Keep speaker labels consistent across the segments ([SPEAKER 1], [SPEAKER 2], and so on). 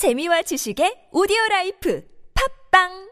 [SPEAKER 1] 재미와 지식의 오디오 라이프. 팝빵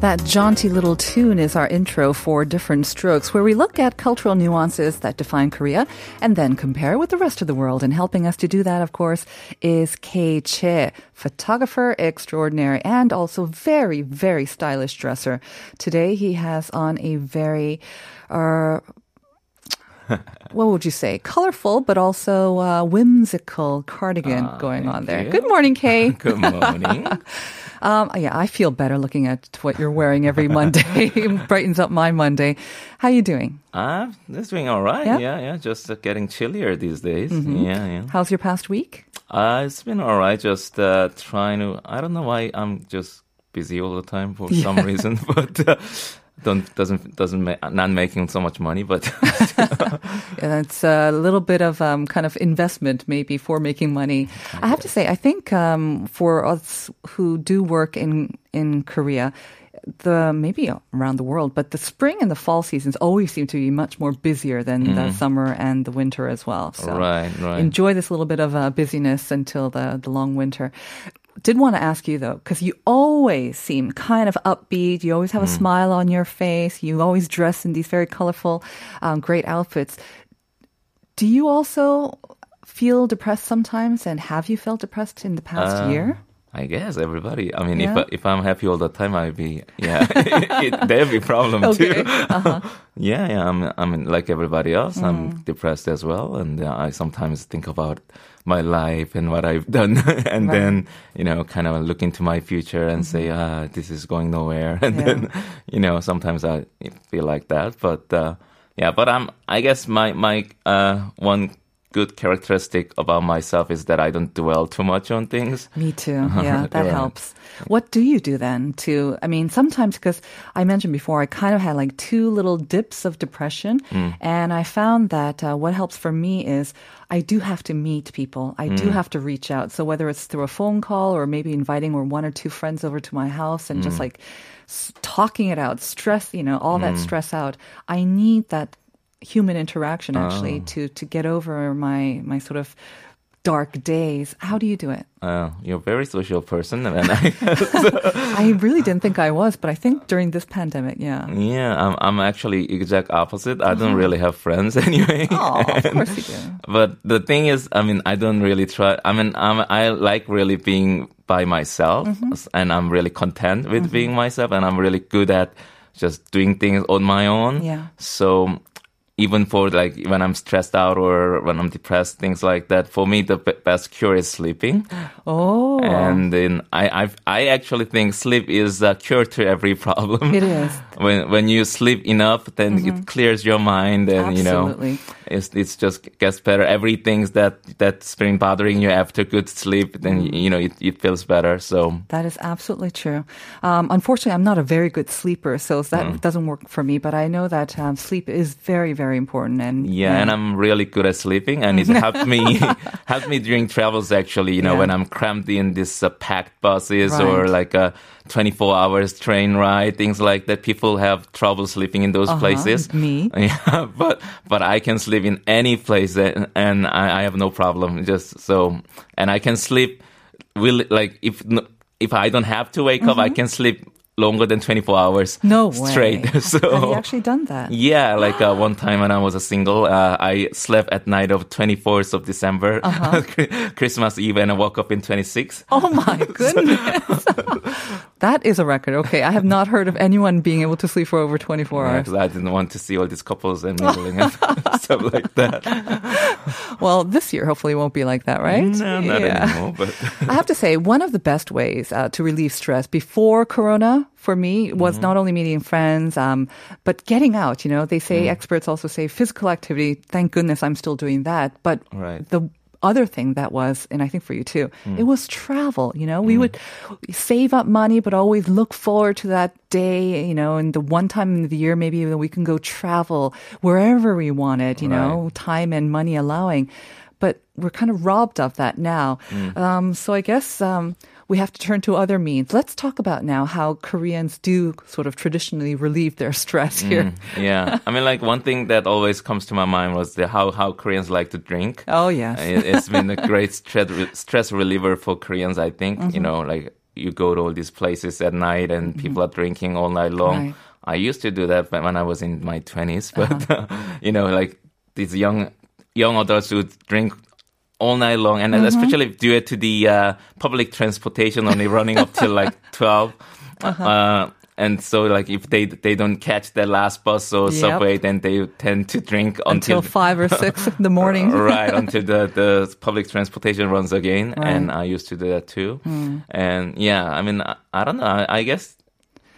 [SPEAKER 2] That jaunty little tune is our intro for Different Strokes, where we look at cultural nuances that define Korea and then compare with the rest of the world. And helping us to do that, of course, is Kei Che, photographer extraordinary and also very, very stylish dresser. Today he has on a very, uh, what would you say? Colorful, but also uh, whimsical cardigan
[SPEAKER 3] Ah,
[SPEAKER 2] going on there.
[SPEAKER 3] you.
[SPEAKER 2] Good morning, Kay.
[SPEAKER 3] Good morning.
[SPEAKER 2] Um, yeah, I feel better looking at what you're wearing every Monday. It brightens up my Monday. How you doing?
[SPEAKER 3] uh, it's doing all right.
[SPEAKER 2] Yeah?
[SPEAKER 3] Yeah, yeah. Just uh, getting chillier these days. Yeah, yeah.
[SPEAKER 2] How's your past week?
[SPEAKER 3] Uh, it's been all right. Just uh, trying to. I don't know why I'm just busy all the time for some reason, but uh, don't doesn't doesn't ma- not making so much money. But
[SPEAKER 2] Yeah, It's a little bit of um, kind of investment maybe for making money. I have to say, I think um, for us who do work in in Korea, the maybe around the world, but the spring and the fall seasons always seem to be much more busier than the summer and the winter as well. So
[SPEAKER 3] Right, right.
[SPEAKER 2] enjoy this little bit of uh, busyness until the the long winter. Did want to ask you though, because you always seem kind of upbeat. You always have a smile on your face. You always dress in these very colorful, um, great outfits. Do you also feel depressed sometimes? And have you felt depressed in the past
[SPEAKER 3] Uh,
[SPEAKER 2] year?
[SPEAKER 3] I guess everybody. I mean,
[SPEAKER 2] Yeah?
[SPEAKER 3] if I, if I'm happy all the time, I'd be yeah. there'd be problem
[SPEAKER 2] Okay.
[SPEAKER 3] too. yeah, yeah. I'm I'm like everybody else. I'm depressed as well, and uh, I sometimes think about my life and what I've done, and
[SPEAKER 2] Right.
[SPEAKER 3] then you know, kind of look into my future and say, ah, this is going nowhere, and
[SPEAKER 2] Yeah.
[SPEAKER 3] then you know, sometimes I feel like that, but. uh yeah, but I'm. I guess my my uh, one good characteristic about myself is that I don't dwell too much on things.
[SPEAKER 2] Me too. Yeah, that
[SPEAKER 3] Right.
[SPEAKER 2] helps. What do you do then to, I mean, sometimes because I mentioned before, I kind of had like two little dips of depression. Mm. And I found that uh, what helps for me is I do have to meet people. I do mm. have to reach out. So whether it's through a phone call or maybe inviting or one or two friends over to my house and just mm. like talking it out, stress, you know, all that stress out. I need that human interaction actually to to get over my my sort of dark days. How do you do it?
[SPEAKER 3] Uh, you're a very social person, and I,
[SPEAKER 2] I really didn't think I was, but I think during this pandemic, yeah.
[SPEAKER 3] yeah, I'm I'm actually exact opposite. I don't really have friends anyway.
[SPEAKER 2] Oh, of course you do.
[SPEAKER 3] But the thing is, I mean, I don't really try. I mean, I'm, I like really being by myself, and I'm really content with being myself, and I'm really good at just doing things on my own.
[SPEAKER 2] Yeah.
[SPEAKER 3] So even for like when I'm stressed out or when I'm depressed, things like that, for me the be- best cure is sleeping.
[SPEAKER 2] Oh,
[SPEAKER 3] And then I, I, I actually think sleep is a cure to every problem.
[SPEAKER 2] It is.
[SPEAKER 3] when when you sleep enough, then it mm-hmm. clears your mind, and you know,
[SPEAKER 2] Absolutely.
[SPEAKER 3] It's it's just gets better. Everything that that's been bothering you after good sleep, then you know it, it feels better. So
[SPEAKER 2] that is absolutely true. Um, unfortunately, I'm not a very good sleeper, so that doesn't work for me. But I know that um, sleep is very, very important. And
[SPEAKER 3] Yeah, and I'm really good at sleeping, and it helped me helped me during travels. Actually, you know,
[SPEAKER 2] Yeah.
[SPEAKER 3] when I'm cramped in these uh, packed buses or like a 24 hours train ride, things like that. People have trouble sleeping in those
[SPEAKER 2] Uh-huh,
[SPEAKER 3] places.
[SPEAKER 2] me.
[SPEAKER 3] Yeah, but but I can sleep in any place, and, and I, I have no problem. Just so, and I can sleep. Will like if if I don't have to wake up, I can sleep longer than 24 hours.
[SPEAKER 2] Mm-hmm. no way.
[SPEAKER 3] straight. so
[SPEAKER 2] have you actually done that?
[SPEAKER 3] yeah, like uh, one time when I was a single, uh, I slept at night of 24th of December, Christmas Eve, and I woke up in 26.
[SPEAKER 2] Oh my goodness. That is a record. Okay. I have not heard of anyone being able to sleep for over 24
[SPEAKER 3] Yeah,
[SPEAKER 2] hours.
[SPEAKER 3] I didn't want to see all these couples and mingling and stuff like that.
[SPEAKER 2] Well, this year hopefully won't be like that, right?
[SPEAKER 3] No, not anymore. But
[SPEAKER 2] I have to say, one of the best ways uh, to relieve stress before Corona for me was
[SPEAKER 3] Mm-hmm.
[SPEAKER 2] not only meeting friends, um, but getting out. You know, they say
[SPEAKER 3] Mm.
[SPEAKER 2] experts also say physical activity. Thank goodness I'm still doing that. But
[SPEAKER 3] Right.
[SPEAKER 2] the other thing that was, and I think for you too,
[SPEAKER 3] Mm.
[SPEAKER 2] it was travel. You know, we would save up money, but always look forward to that day, you know, and the one time in the year, maybe that we can go travel wherever we wanted, you know, time and money allowing. But we're kind of robbed of that now. Um, so I guess, um, we have to turn to other means. Let's talk about now how Koreans do sort of traditionally relieve their stress here.
[SPEAKER 3] yeah, I mean, like one thing that always comes to my mind was the how how Koreans like to drink.
[SPEAKER 2] Oh yes,
[SPEAKER 3] It, it's been a great stress stress reliever for Koreans. I think
[SPEAKER 2] Mm-hmm.
[SPEAKER 3] you know, like you go to all these places at night and people are drinking all night long.
[SPEAKER 2] Mm-hmm. Right.
[SPEAKER 3] I used to do that when I was in my twenties, but you know, like these young young adults who drink all night long, and
[SPEAKER 2] Mm-hmm.
[SPEAKER 3] especially due to the uh, public transportation only running up till like 12
[SPEAKER 2] Uh-huh.
[SPEAKER 3] uh and so, like, if they they don't catch the last bus or
[SPEAKER 2] Yep.
[SPEAKER 3] subway, then they tend to drink
[SPEAKER 2] until
[SPEAKER 3] until,
[SPEAKER 2] five or six in the morning.
[SPEAKER 3] right until the the public transportation runs again.
[SPEAKER 2] Right.
[SPEAKER 3] And I used to do that too. And yeah, I mean, I, I don't know. I, I guess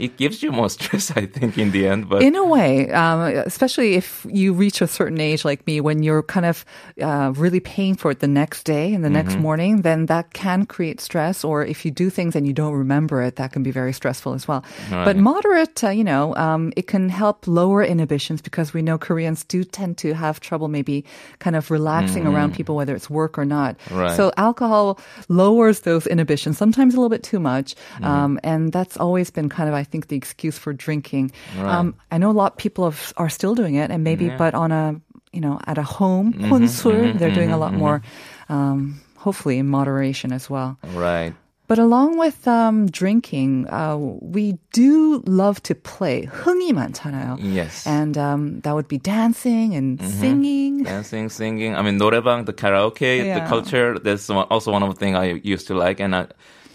[SPEAKER 3] it gives you more stress. I think in the end, but
[SPEAKER 2] In a way, um, especially if you reach a certain age like me, when you're kind of uh, really paying for it the next day and the next
[SPEAKER 3] Mm-hmm.
[SPEAKER 2] morning, then that can create stress. Or if you do things and you don't remember it, that can be very stressful as well. But moderate, uh, you know, um, it can help lower inhibitions because we know Koreans do tend to have trouble maybe kind of relaxing around people, whether it's work or not.
[SPEAKER 3] Mm-hmm. Right.
[SPEAKER 2] So alcohol lowers those inhibitions, sometimes a little bit too much.
[SPEAKER 3] Mm-hmm.
[SPEAKER 2] Um, and that's always been kind of, I think, the excuse for drinking. Um, I know a lot of people have, are still doing it, and maybe, but on a, you know, at a home,
[SPEAKER 3] Mm-hmm,
[SPEAKER 2] 혼술, they're doing a lot more, um, hopefully in moderation as well.
[SPEAKER 3] right.
[SPEAKER 2] But along with um, drinking, uh, we do love to play. 흥이 많잖아요.
[SPEAKER 3] Yes.
[SPEAKER 2] And um, that would be dancing and
[SPEAKER 3] Mm-hmm.
[SPEAKER 2] singing.
[SPEAKER 3] dancing, singing. I mean, norebang, the karaoke,
[SPEAKER 2] Yeah.
[SPEAKER 3] the culture. That's one- also one of the things I used to like. And I,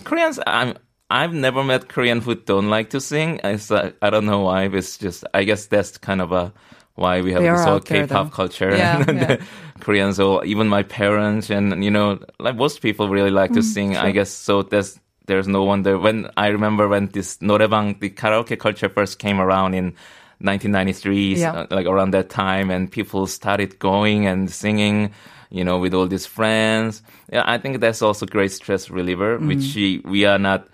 [SPEAKER 3] Koreans, I'm, I've never met Korean who don't like to sing. It's, uh, I don't know why. It's just, I guess that's kind of a why we have
[SPEAKER 2] They
[SPEAKER 3] this whole K-pop culture.
[SPEAKER 2] Yeah,
[SPEAKER 3] and
[SPEAKER 2] yeah.
[SPEAKER 3] Koreans, or even my parents, and you know, like most people really like
[SPEAKER 2] Mm,
[SPEAKER 3] to sing. I guess so. There's there's no wonder when I remember when this noraebang, the karaoke culture first came around in 1993,
[SPEAKER 2] Yeah.
[SPEAKER 3] uh, like around that time, and people started going and singing, you know, with all these friends. Yeah, I think that's also great stress reliever,
[SPEAKER 2] Mm.
[SPEAKER 3] which we, we are not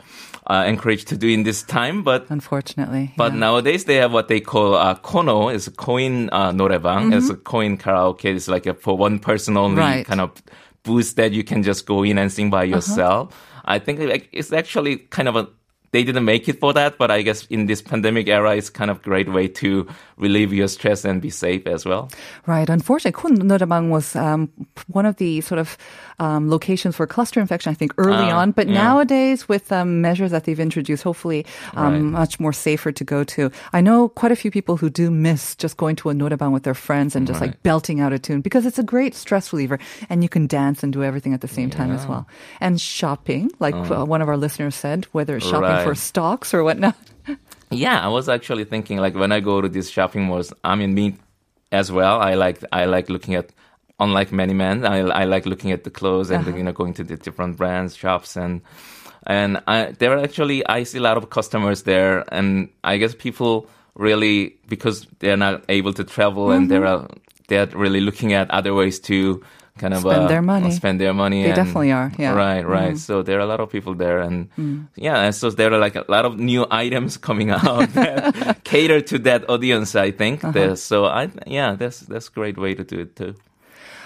[SPEAKER 3] uh, encouraged to do in this time, but.
[SPEAKER 2] Unfortunately.
[SPEAKER 3] But
[SPEAKER 2] yeah.
[SPEAKER 3] nowadays they have what they call uh, kono, is a coin uh, noraebang, it's a coin karaoke. It's like a, for one person only
[SPEAKER 2] Mm-hmm. Right. Uh-huh.
[SPEAKER 3] kind of booth that you can just go in and sing by yourself. I think like it's actually kind of a they didn't make it for that, but I guess in this pandemic era, it's kind of a great way to relieve your stress and be safe as well.
[SPEAKER 2] Right. Unfortunately, Kun Noraebang was um, one of the sort of um, locations for cluster infection, I think, early
[SPEAKER 3] Ah,
[SPEAKER 2] on. But
[SPEAKER 3] yeah.
[SPEAKER 2] nowadays, with um, measures that they've introduced, hopefully um,
[SPEAKER 3] Right.
[SPEAKER 2] much more safer to go to. I know quite a few people who do miss just going to a Noraebang with their friends and just like belting out a tune because it's a great stress reliever and you can dance and do everything at the same time as well. And shopping, like uh, one of our listeners said, whether it's shopping for
[SPEAKER 3] Right.
[SPEAKER 2] stocks or whatnot.
[SPEAKER 3] Yeah, I was actually thinking like when I go to these shopping malls, I mean me as well. I like I like looking at unlike many men, I I like looking at the clothes and uh-huh. you know going to the different brands shops and and I there are actually I see a lot of customers there and I guess people really because they're not able to travel and mm-hmm. they're they're really looking at other ways to kind of
[SPEAKER 2] Spend
[SPEAKER 3] uh,
[SPEAKER 2] their money.
[SPEAKER 3] spend their money
[SPEAKER 2] They
[SPEAKER 3] and-
[SPEAKER 2] definitely are, yeah.
[SPEAKER 3] right right
[SPEAKER 2] Mhm.
[SPEAKER 3] so there are a lot of people there and yeah and so there are like a lot of new items coming out that cater to that audience i think
[SPEAKER 2] Uh-huh.
[SPEAKER 3] So i yeah that's that's a great way to do it too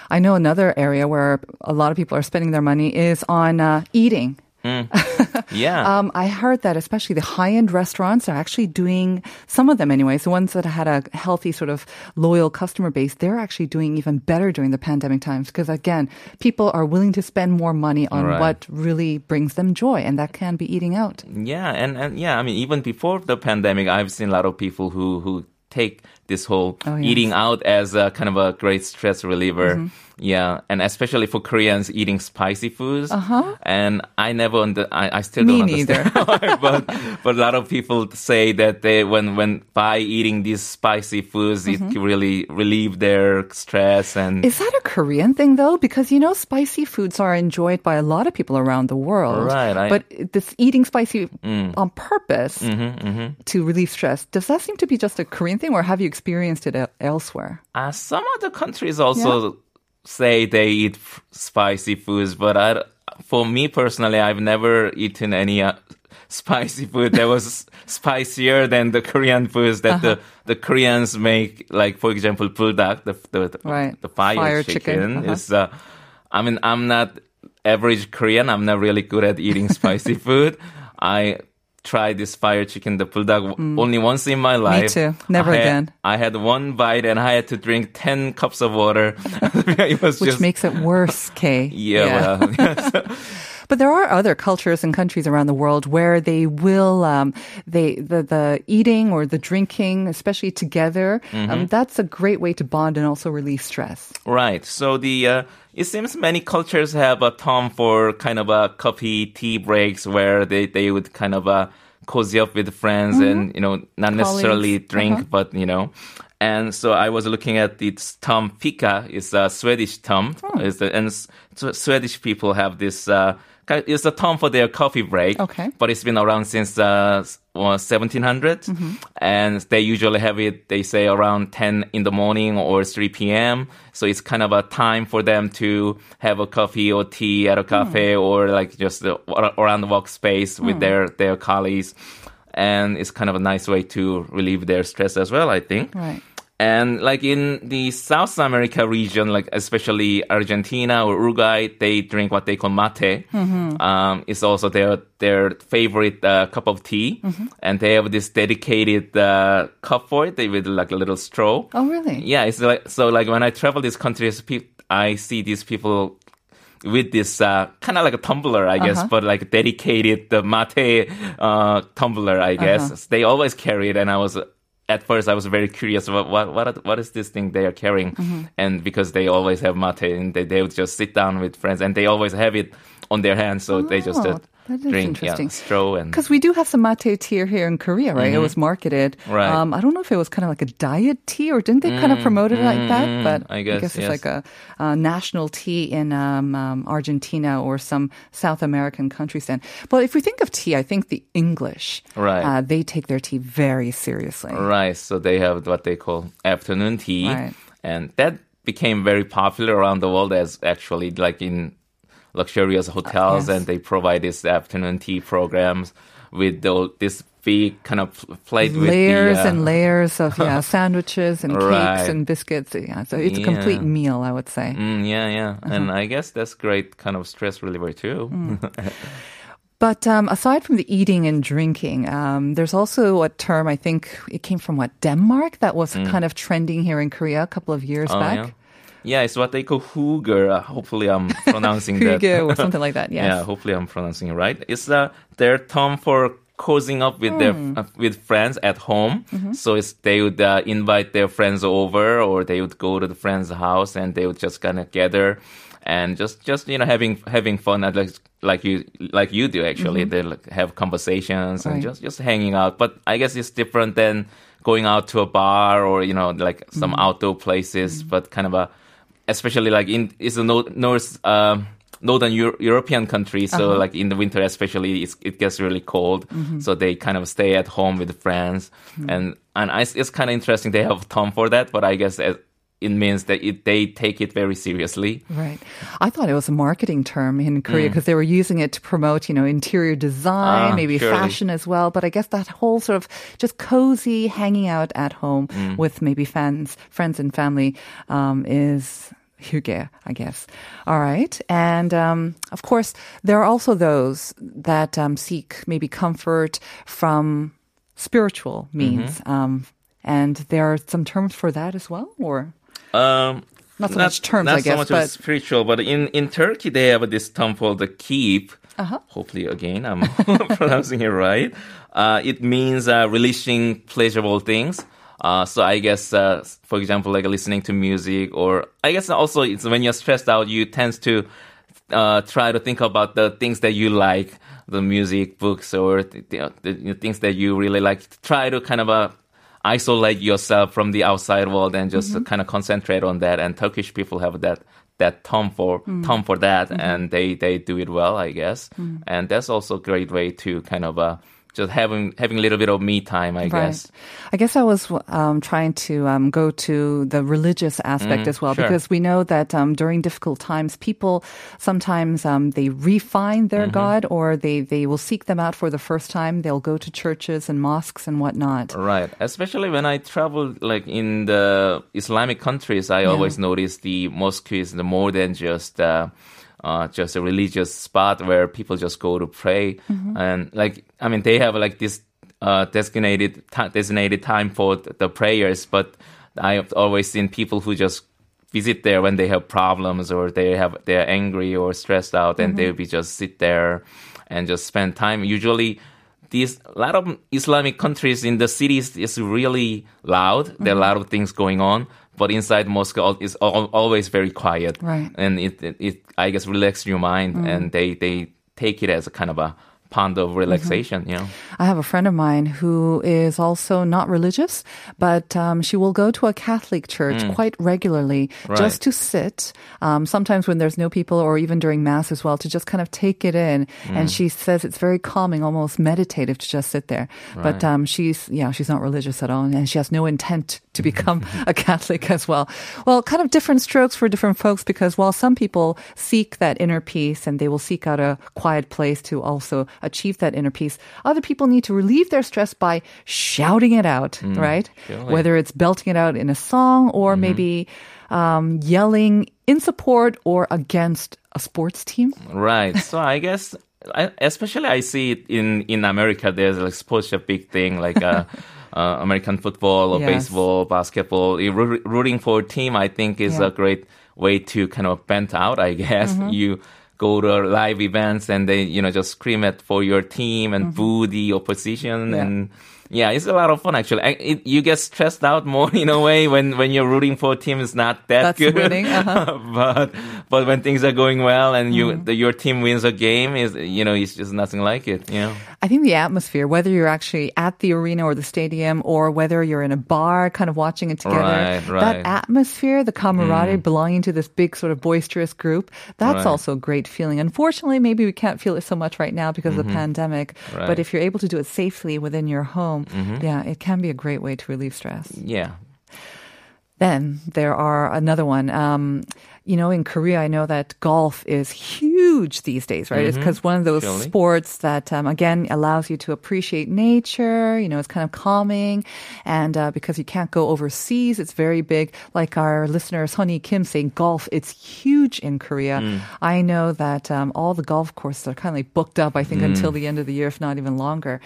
[SPEAKER 2] I know another area where a lot of people are spending their money is on uh, eating.
[SPEAKER 3] yeah
[SPEAKER 2] Um, I heard that especially the high-end restaurants are actually doing some of them, anyways. The ones that had a healthy sort of loyal customer base, they're actually doing even better during the pandemic times because again, people are willing to spend more money on
[SPEAKER 3] Right.
[SPEAKER 2] what really brings them joy, and that can be eating out.
[SPEAKER 3] Yeah, and, and yeah, I mean, even before the pandemic, I've seen a lot of people who who take this whole
[SPEAKER 2] Oh, yes. Mm-hmm.
[SPEAKER 3] eating out as a kind of a great stress reliever. Yeah, and especially for Koreans eating spicy foods. Uh-huh. And I never, under, I, I still
[SPEAKER 2] Me
[SPEAKER 3] don't understand. why, but but a lot of people say that they when when by eating these spicy foods, it really relieve their stress and.
[SPEAKER 2] Mm-hmm. Is that a Korean thing though? Because you know, spicy foods are enjoyed by a lot of people around the world.
[SPEAKER 3] Right, I- Mm.
[SPEAKER 2] but this eating spicy on purpose
[SPEAKER 3] Mm-hmm,
[SPEAKER 2] to relieve stress, does that seem to be just a Korean thing, or have you experienced it elsewhere?
[SPEAKER 3] Uh, some other countries also say they eat f- spicy foods, but I, for me personally, I've never eaten any uh, spicy food that was spicier than the Korean foods that the, the Koreans make. Like for example, buldak, the the, the,
[SPEAKER 2] Right.
[SPEAKER 3] the fire,
[SPEAKER 2] Fire
[SPEAKER 3] chicken,
[SPEAKER 2] chicken, uh-huh.
[SPEAKER 3] is. Uh, I mean, I'm not average Korean. I'm not really good at eating spicy food. I tried this fire chicken, the buldak, mm. only once in my life.
[SPEAKER 2] Me too. Never
[SPEAKER 3] I had-
[SPEAKER 2] again.
[SPEAKER 3] I had one bite and I had to drink 10 cups of water. it was
[SPEAKER 2] Which
[SPEAKER 3] just.
[SPEAKER 2] makes it worse, Kay.
[SPEAKER 3] yeah, well,
[SPEAKER 2] But there are other cultures and countries around the world where they will, um, they the the eating or the drinking, especially together.
[SPEAKER 3] Mm-hmm.
[SPEAKER 2] Um, that's a great way to bond and also release stress.
[SPEAKER 3] Right. So the uh, it seems many cultures have a term for kind of a coffee tea breaks where they they would kind of uh, cozy up with friends and you know not necessarily drink,
[SPEAKER 2] Uh-huh.
[SPEAKER 3] but you know. And so I was looking at this term fika. It's a Swedish term. It's the, and s- Swedish people have this. Uh, it's a term for their coffee break.
[SPEAKER 2] Okay.
[SPEAKER 3] But it's been around since uh, s- well, 1700s. And they usually have it, they say, around 10 in the morning or 3 p.m. So it's kind of a time for them to have a coffee or tea at a cafe or like just uh, around the workspace with their, their colleagues. And it's kind of a nice way to relieve their stress as well, I think.
[SPEAKER 2] Right.
[SPEAKER 3] And like in the South America region, like especially Argentina or Uruguay, they drink what they call mate. Um, it's also their their favorite uh, cup of tea, and they have this dedicated uh, cup for it they with like a little straw.
[SPEAKER 2] Oh, really?
[SPEAKER 3] Yeah, it's like so. Like when I travel these countries, I see these people with this uh, kind of like a tumbler, I guess,
[SPEAKER 2] Uh-huh.
[SPEAKER 3] but like dedicated the mate uh, tumbler, I guess.
[SPEAKER 2] Uh-huh.
[SPEAKER 3] They always carry it, and I was at first I was very curious about what what what is this thing they are carrying,
[SPEAKER 2] Mm-hmm.
[SPEAKER 3] and because they always have mate, and they they would just sit down with friends, and they always have it on their hands, so they just uh,
[SPEAKER 2] Oh, that is
[SPEAKER 3] drink yeah,
[SPEAKER 2] interesting.
[SPEAKER 3] and
[SPEAKER 2] Because we do have some mate tea here in Korea, right? It was marketed.
[SPEAKER 3] Mm-hmm. Right.
[SPEAKER 2] Um, I don't know if it was kind of like a diet tea or didn't they kind of promote it like that? But
[SPEAKER 3] Mm, I guess,
[SPEAKER 2] it's
[SPEAKER 3] yes.
[SPEAKER 2] like a, uh national tea in um, um, Argentina or some South American countries. Then, but if we think of tea, I think the English,
[SPEAKER 3] Right.
[SPEAKER 2] Uh, they take their tea very seriously.
[SPEAKER 3] Right. So they have what they call afternoon tea.
[SPEAKER 2] Right.
[SPEAKER 3] And that became very popular around the world as actually like in luxurious hotels
[SPEAKER 2] yes.
[SPEAKER 3] and they provide this afternoon tea programs with the, this big kind of plate with
[SPEAKER 2] layers
[SPEAKER 3] the, uh,
[SPEAKER 2] and layers of yeah sandwiches and
[SPEAKER 3] Right.
[SPEAKER 2] cakes and biscuits. Yeah, so it's a complete meal, I would say.
[SPEAKER 3] Mm, yeah, yeah.
[SPEAKER 2] Uh-huh.
[SPEAKER 3] And I guess that's great kind of stress reliever too.
[SPEAKER 2] Mm. But um, aside from the eating and drinking, um, there's also a term I think it came from what Denmark that was kind of trending here in Korea a couple of years
[SPEAKER 3] Mm. Oh,
[SPEAKER 2] back.
[SPEAKER 3] yeah. Yeah, it's what they call hygge. Uh, hopefully, I'm pronouncing that.
[SPEAKER 2] Hygge or something like that. Yes.
[SPEAKER 3] Yeah, hopefully I'm pronouncing it right. It's uh, their term for cozying up with their
[SPEAKER 2] Hmm.
[SPEAKER 3] uh, with friends at home.
[SPEAKER 2] Mm-hmm.
[SPEAKER 3] So it's they would uh, invite their friends over, or they would go to the friend's house, and they would just kind of gather and just just you know having having fun at like like you like you do actually. They like, have conversations and
[SPEAKER 2] Mm-hmm. Right.
[SPEAKER 3] just just hanging out. But I guess it's different than going out to a bar or you know like some
[SPEAKER 2] Mm-hmm.
[SPEAKER 3] outdoor places, but kind of a especially like in it's a north, north um, northern Euro- European country, so
[SPEAKER 2] Uh-huh.
[SPEAKER 3] like in the winter especially, it's, it gets really cold.
[SPEAKER 2] Mm-hmm.
[SPEAKER 3] So they kind of stay at home with friends, and and I, it's kind of interesting they have time for that, but I guess it, it means that it, they take it very seriously.
[SPEAKER 2] Right. I thought it was a marketing term in Korea because they were using it to promote, you know, interior design,
[SPEAKER 3] Mm. Ah,
[SPEAKER 2] maybe
[SPEAKER 3] surely.
[SPEAKER 2] fashion as well. But I guess that whole sort of just cozy hanging out at home
[SPEAKER 3] Mm.
[SPEAKER 2] with maybe fans, friends and family um, is hygge, I guess. All right. And um, of course, there are also those that um, seek maybe comfort from spiritual means.
[SPEAKER 3] Mm-hmm.
[SPEAKER 2] Um, and there are some terms for that as well, or?
[SPEAKER 3] Um,
[SPEAKER 2] Not so much terms,
[SPEAKER 3] not
[SPEAKER 2] I guess,
[SPEAKER 3] so much
[SPEAKER 2] but-
[SPEAKER 3] spiritual, but in, in Turkey they have this term called the keyif.
[SPEAKER 2] Uh-huh.
[SPEAKER 3] Hopefully, again, I'm pronouncing it right. Uh, it means uh, releasing pleasurable things. Uh, so I guess, uh, for example, like listening to music, or I guess also it's when you're stressed out, you tend to uh, try to think about the things that you like, the music, books, or the, the, the things that you really like. Try to kind of uh, isolate yourself from the outside world and just mm-hmm. kind of concentrate on that. And Turkish people have that that term for mm. term for that, mm-hmm. and they they do it well, I guess. Mm. And that's also a great way to kind of uh, just having having a little bit of me time, I guess.
[SPEAKER 2] I guess I was um, trying to um, go to the religious aspect as well
[SPEAKER 3] Mm, sure.
[SPEAKER 2] because we know that um, during difficult times, people sometimes um, they refine their
[SPEAKER 3] Mm-hmm.
[SPEAKER 2] God or they, they will seek them out for the first time. They'll go to churches and mosques and whatnot.
[SPEAKER 3] Right. Especially when I travel like in the Islamic countries, I always notice the mosque is more than just uh, uh, just a religious spot where people just go to pray, and like I mean they have like this uh, designated ti designated time for th- the prayers, but I have always seen people who just visit there when they have problems or they have they're angry or stressed out, and they'll be just sit there and just spend time. Usually these a lot of Islamic countries in the cities is really loud. There are a lot of things going on, but inside mosque is always very quiet.
[SPEAKER 2] Right.
[SPEAKER 3] And it, it, it I guess relaxes your mind, mm. and they they take it as a kind of a pond of relaxation. You know.
[SPEAKER 2] I have a friend of mine who is also not religious, but um, she will go to a Catholic church quite regularly
[SPEAKER 3] Right.
[SPEAKER 2] just to sit. Um, sometimes when there's no people, or even during mass as well, to just kind of take it in. And she says it's very calming, almost meditative to just sit there. But um, she's yeah, she's not religious at all, and she has no intent to become a Catholic as well. Well, kind of different strokes for different folks because while some people seek that inner peace and they will seek out a quiet place to also achieve that inner peace, other people need to relieve their stress by shouting it out, right?
[SPEAKER 3] surely.
[SPEAKER 2] Whether it's belting it out in a song or maybe um, yelling in support or against a sports team.
[SPEAKER 3] Right. So I guess, I, especially I see it in in America. There's like sports a big thing, like uh, uh, American football or
[SPEAKER 2] Yes.
[SPEAKER 3] baseball, basketball. Rooting for a team, I think, is
[SPEAKER 2] Yeah.
[SPEAKER 3] a great way to kind of vent out. I guess
[SPEAKER 2] Mm-hmm.
[SPEAKER 3] you go to live events and they you know just scream at for your team and boo the opposition
[SPEAKER 2] Mm-hmm. Yeah.
[SPEAKER 3] and. Yeah, it's a lot of fun actually. I, it, you get stressed out more in a way when, when you're rooting for a team is not that
[SPEAKER 2] That's
[SPEAKER 3] good.
[SPEAKER 2] winning, uh-huh.
[SPEAKER 3] but but when things are going well and you
[SPEAKER 2] Mm-hmm.
[SPEAKER 3] the, your team wins a game is you know it's just nothing like it you know
[SPEAKER 2] I think the atmosphere, whether you're actually at the arena or the stadium or whether you're in a bar kind of watching it together,
[SPEAKER 3] Right,
[SPEAKER 2] that
[SPEAKER 3] right. Mm.
[SPEAKER 2] atmosphere, the camaraderie belonging to this big sort of boisterous group, that's
[SPEAKER 3] Right.
[SPEAKER 2] also a great feeling. Unfortunately, maybe we can't feel it so much right now because of the pandemic,
[SPEAKER 3] Mm-hmm. Mm-hmm.
[SPEAKER 2] but if you're able to do it safely within your home, yeah, it can be a great way to relieve stress.
[SPEAKER 3] yeah
[SPEAKER 2] Then there are another one. Um, you know, in Korea, I know that golf is huge these days, right? It's because one of those
[SPEAKER 3] Surely.
[SPEAKER 2] sports that, um, again, allows you to appreciate nature. You know, it's kind of calming. And uh, because you can't go overseas, it's very big. Like our listener, Sunny Kim saying golf, it's huge in Korea. I know that um, all the golf courses are kind of like booked up, I think, until the end of the year, if not even longer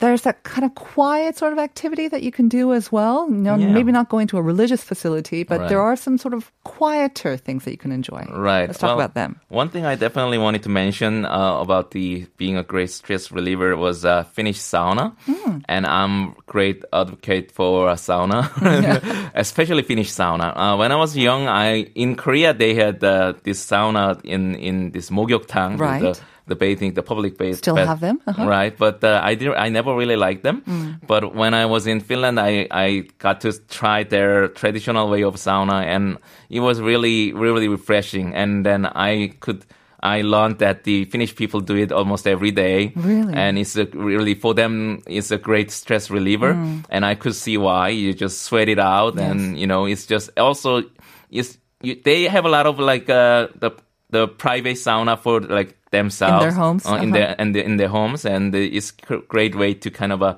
[SPEAKER 2] there's that kind of quiet sort of activity that you can do as well. You know,
[SPEAKER 3] Yeah.
[SPEAKER 2] maybe not going to a religious facility, but
[SPEAKER 3] Right.
[SPEAKER 2] there are some sort of quieter things that you can enjoy.
[SPEAKER 3] right
[SPEAKER 2] Let's talk
[SPEAKER 3] Well,
[SPEAKER 2] about them.
[SPEAKER 3] one thing I definitely wanted to mention uh, about the being a great stress reliever was uh, Finnish sauna
[SPEAKER 2] Hmm.
[SPEAKER 3] and I'm great advocate for a sauna especially Finnish sauna uh, when I was young I in Korea they had uh, this sauna in in this Mogyokdang
[SPEAKER 2] Right.
[SPEAKER 3] The, bathing the public bath
[SPEAKER 2] Still
[SPEAKER 3] bath-
[SPEAKER 2] have them? Uh-huh.
[SPEAKER 3] right but uh, I did I never really liked them
[SPEAKER 2] Mm.
[SPEAKER 3] but when I was in Finland I I got to try their traditional way of sauna and it was really really refreshing and then I could I learned that the Finnish people do it almost every day.
[SPEAKER 2] Really?
[SPEAKER 3] And it's a, really, for them, it's a great stress reliever.
[SPEAKER 2] Mm.
[SPEAKER 3] And I could see why. You just sweat it out. And, you know, it's just also, it's, you, they have a lot of like, uh, the, the private sauna for like themselves.
[SPEAKER 2] homes,
[SPEAKER 3] uh, in
[SPEAKER 2] uh-huh.
[SPEAKER 3] their, and in their homes. And it's a great way to kind of, uh,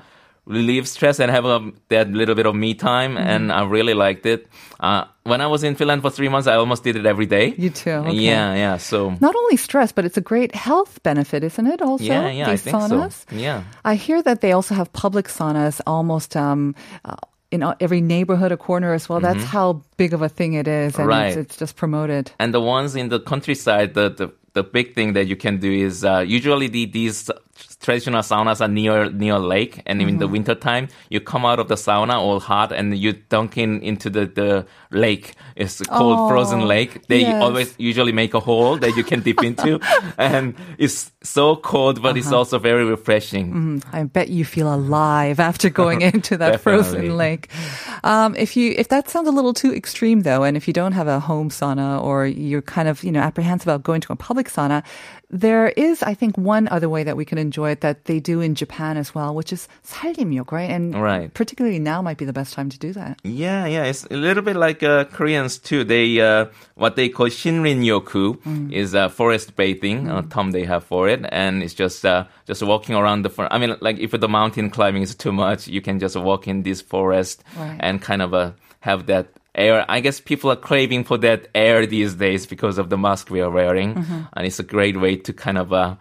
[SPEAKER 3] relieve stress and have a, that little bit of me time.
[SPEAKER 2] Mm-hmm.
[SPEAKER 3] And I really liked it. Uh, when I was in Finland for three months, I almost did it every day.
[SPEAKER 2] You too, okay.
[SPEAKER 3] Yeah, yeah. So,
[SPEAKER 2] Not only stress, but it's a great health benefit, isn't it? Also,
[SPEAKER 3] yeah, yeah, I think
[SPEAKER 2] saunas.
[SPEAKER 3] so. Yeah.
[SPEAKER 2] I hear that they also have public saunas almost um, uh, in every neighborhood, a corner as well. That's how big of a thing it is, and
[SPEAKER 3] Mm-hmm. Right.
[SPEAKER 2] it's, it's just promoted.
[SPEAKER 3] And the ones in the countryside, the, the, the big thing that you can do is uh, usually the, these traditional saunas are near near lake, and in the winter time you come out of the sauna all hot and you dunk in into the, the lake. It's called
[SPEAKER 2] Oh,
[SPEAKER 3] frozen lake. They
[SPEAKER 2] yes.
[SPEAKER 3] always usually make a hole that you can dip into, and it's so cold, but it's also very refreshing.
[SPEAKER 2] I bet you feel alive after going into that frozen
[SPEAKER 3] Definitely.
[SPEAKER 2] lake. Um, if you if that sounds a little too extreme though, and if you don't have a home sauna or you're kind of you know apprehensive about going to a public sauna, there is I think one other way that we can enjoy it that they do in Japan as well, which is 살림욕, right? And
[SPEAKER 3] Right.
[SPEAKER 2] particularly now might be the best time to do that.
[SPEAKER 3] Yeah, yeah, it's a little bit like uh, Koreans too. They uh, what they call shinrin yoku is uh, forest bathing uh, term they have for it, and it's just uh, just walking around the. For- I mean, like if the mountain climbing is too much, you can just walk in this forest
[SPEAKER 2] Right.
[SPEAKER 3] and kind of uh, have that air. I guess people are craving for that air these days because of the mask we are wearing,
[SPEAKER 2] Mm-hmm.
[SPEAKER 3] and it's a great way to kind of uh,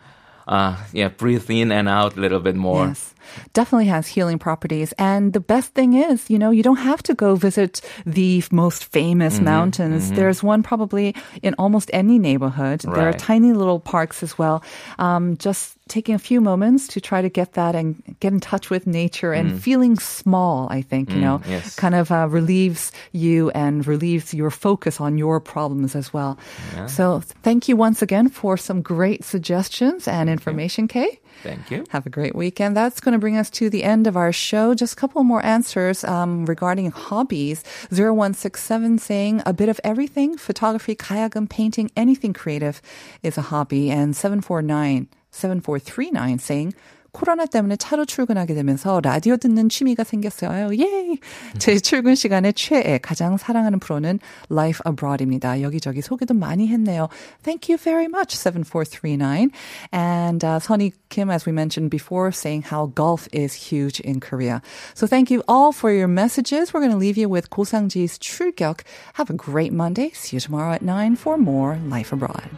[SPEAKER 3] uh, yeah, breathe in and out a little bit more.
[SPEAKER 2] Yes. Definitely has healing properties. And the best thing is, you know, you don't have to go visit the most famous
[SPEAKER 3] Mm-hmm.
[SPEAKER 2] mountains. There's one probably in almost any neighborhood. There are tiny little parks as well. Um, just taking a few moments to try to get that and get in touch with nature and feeling small, I think, you know,
[SPEAKER 3] Mm. yes.
[SPEAKER 2] kind of uh, relieves you and relieves your focus on your problems as well. So thank you once again for some great suggestions and information, Kay.
[SPEAKER 3] Thank you.
[SPEAKER 2] Have a great weekend. That's going to bring us to the end of our show. Just a couple more answers um, regarding hobbies. 0167 saying a bit of everything, photography, gayageum, painting, anything creative is a hobby. And 749, 7439 saying 코로나 때문에 차로 출근하게 되면서 라디오 듣는 취미가 생겼어요. 예! 제 출근 시간에 최애, 가장 사랑하는 프로는 Life Abroad입니다. 여기저기 소개도 많이 했네요. Thank you very much, 7439. And uh, Sonny Kim, as we mentioned before, saying how golf is huge in Korea. So thank you all for your messages. We're going to leave you with 고상지's 출격. Have a great Monday. See you tomorrow at 9 for more Life Abroad.